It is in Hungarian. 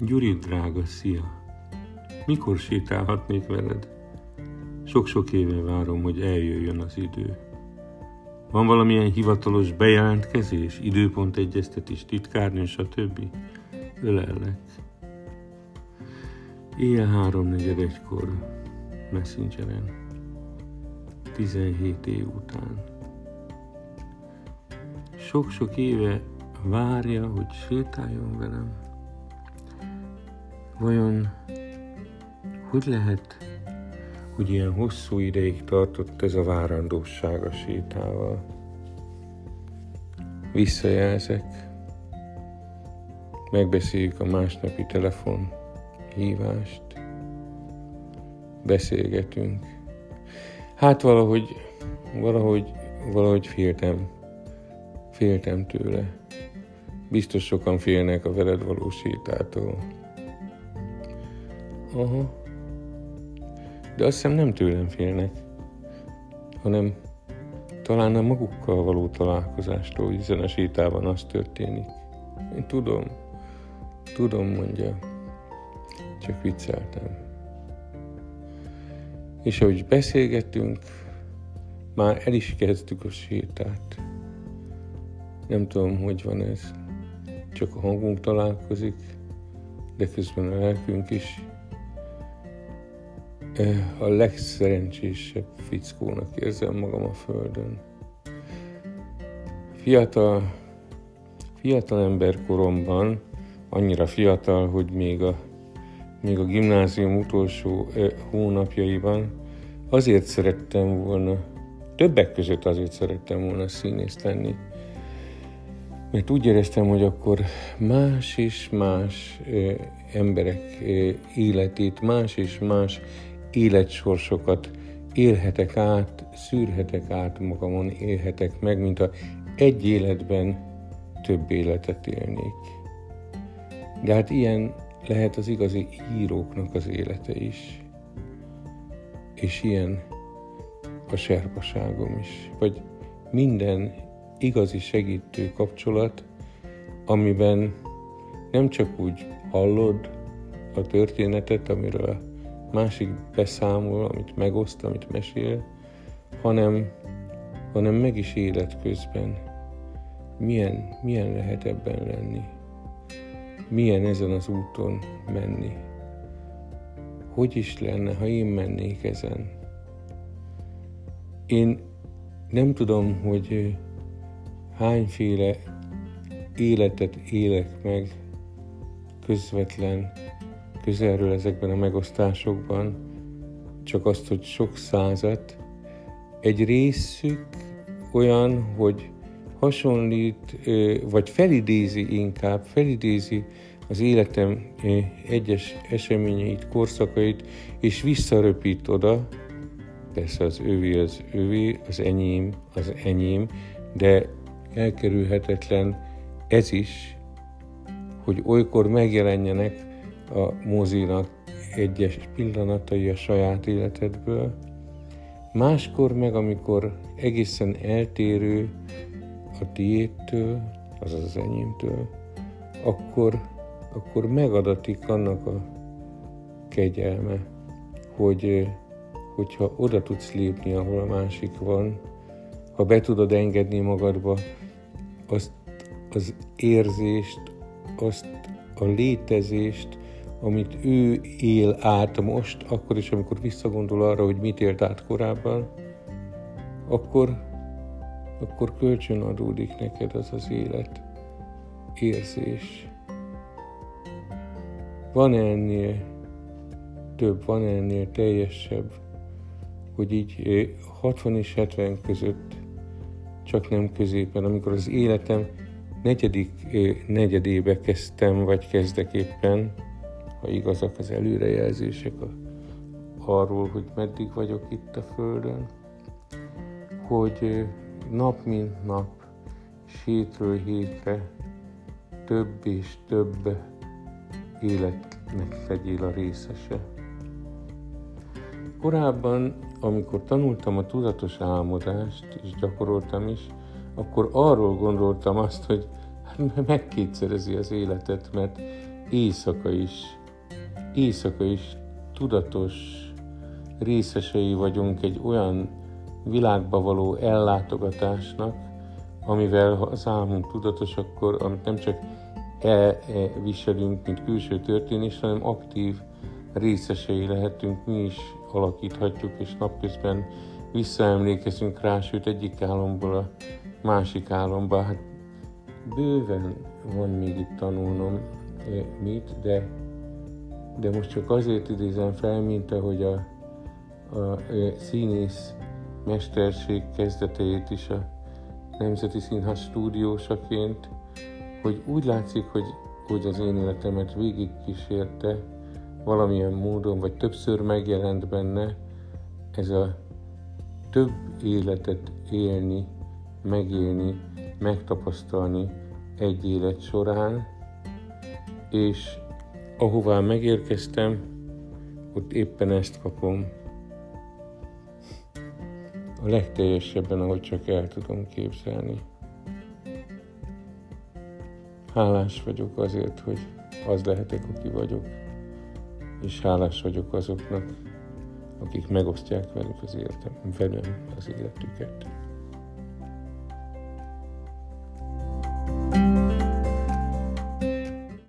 Gyuri drága, szia! Mikor sétálhatnék veled? Sok-sok éve várom, hogy eljöjjön az idő. Van valamilyen hivatalos bejelentkezés, időpont egyeztetés, titkárnő, stb. Ölellek. Éjjel háromnegyed egykor Messengeren. 17 év után. Sok-sok éve várja, hogy sétáljon velem. Vajon hogy lehet, hogy ilyen hosszú ideig tartott ez a várandóság a sétával? Visszajelzek, megbeszéljük a másnapi telefon hívást, beszélgetünk. Hát valahogy, valahogy, valahogy féltem, féltem tőle. Biztos sokan félnek a veled való sétától. Aha. De azt hiszem nem tőlem félnek, hanem talán a magukkal való találkozástól, hiszen a sétában az történik. Én tudom, tudom, mondja, csak vicceltem. És ahogy beszélgettünk, már el is kezdtük a sétát. Nem tudom, hogy van ez. Csak a hangunk találkozik, de közben a lelkünk is a legszerencsésebb fickónak érzem magam a Földön. Fiatal, fiatal ember koromban, annyira fiatal, hogy még a, még a gimnázium utolsó hónapjaiban azért szerettem volna, többek között azért szerettem volna színész lenni, mert úgy éreztem, hogy akkor más és más emberek életét, más és más életsorsokat élhetek át, szűrhetek át magamon, élhetek meg, mint a egy életben több életet élnék. De hát ilyen lehet az igazi íróknak az élete is. És ilyen a serpaságom is. Vagy minden igazi segítő kapcsolat, amiben nem csak úgy hallod a történetet, amiről a másik beszámol, amit megoszt, amit mesél, hanem, hanem meg is élet közben. Milyen, milyen lehet ebben lenni? Milyen ezen az úton menni? Hogy is lenne, ha én mennék ezen? Én nem tudom, hogy hányféle életet élek meg közvetlen közelről ezekben a megosztásokban, csak azt, hogy sok százat. Egy részük olyan, hogy hasonlít, vagy felidézi inkább, felidézi az életem egyes eseményeit, korszakait, és visszaröpít oda, persze az ővi az ővi, az enyém az enyém, de elkerülhetetlen ez is, hogy olykor megjelenjenek a mozinak egyes pillanatai a saját életedből, máskor meg, amikor egészen eltérő a tiédtől, azaz az enyémtől, akkor, akkor megadatik annak a kegyelme, hogy, hogyha oda tudsz lépni, ahol a másik van, ha be tudod engedni magadba azt az érzést, azt a létezést, amit ő él át most, akkor is, amikor visszagondol arra, hogy mit élt át korábban, akkor, akkor kölcsön adódik neked az az élet, érzés. Van ennél több, van ennél teljesebb, hogy így 60 és 70 között, csak nem középen, amikor az életem negyedik negyedébe kezdtem, vagy kezdek éppen, ha igazak az előrejelzések arról, hogy meddig vagyok itt a Földön, hogy nap mint nap, hétről hétre több és több életnek legyél a részese. Korábban, amikor tanultam a tudatos álmodást, és gyakoroltam is, akkor arról gondoltam azt, hogy hát megkétszerezi az életet, mert éjszaka is, éjszaka is tudatos részesei vagyunk egy olyan világba való ellátogatásnak, amivel ha az álmunk tudatos, akkor amit nem csak elviselünk, mint külső történés, hanem aktív részesei lehetünk, mi is alakíthatjuk, és napközben visszaemlékezünk rá, sőt egyik álomból a másik álomba. Hát bőven van még itt tanulnom eh, mit, de, de most csak azért idézem fel, mint ahogy a, a, a színész mesterség kezdeteit is a Nemzeti Színház stúdiósaként, hogy úgy látszik, hogy, hogy az én életemet végig kísérte, valamilyen módon, vagy többször megjelent benne ez a több életet élni, megélni, megtapasztalni egy élet során, és ahová megérkeztem, ott éppen ezt kapom a legteljesebben, ahogy csak el tudom képzelni. Hálás vagyok azért, hogy az lehetek, aki vagyok, és hálás vagyok azoknak, akik megosztják velük az életem, velem az életüket.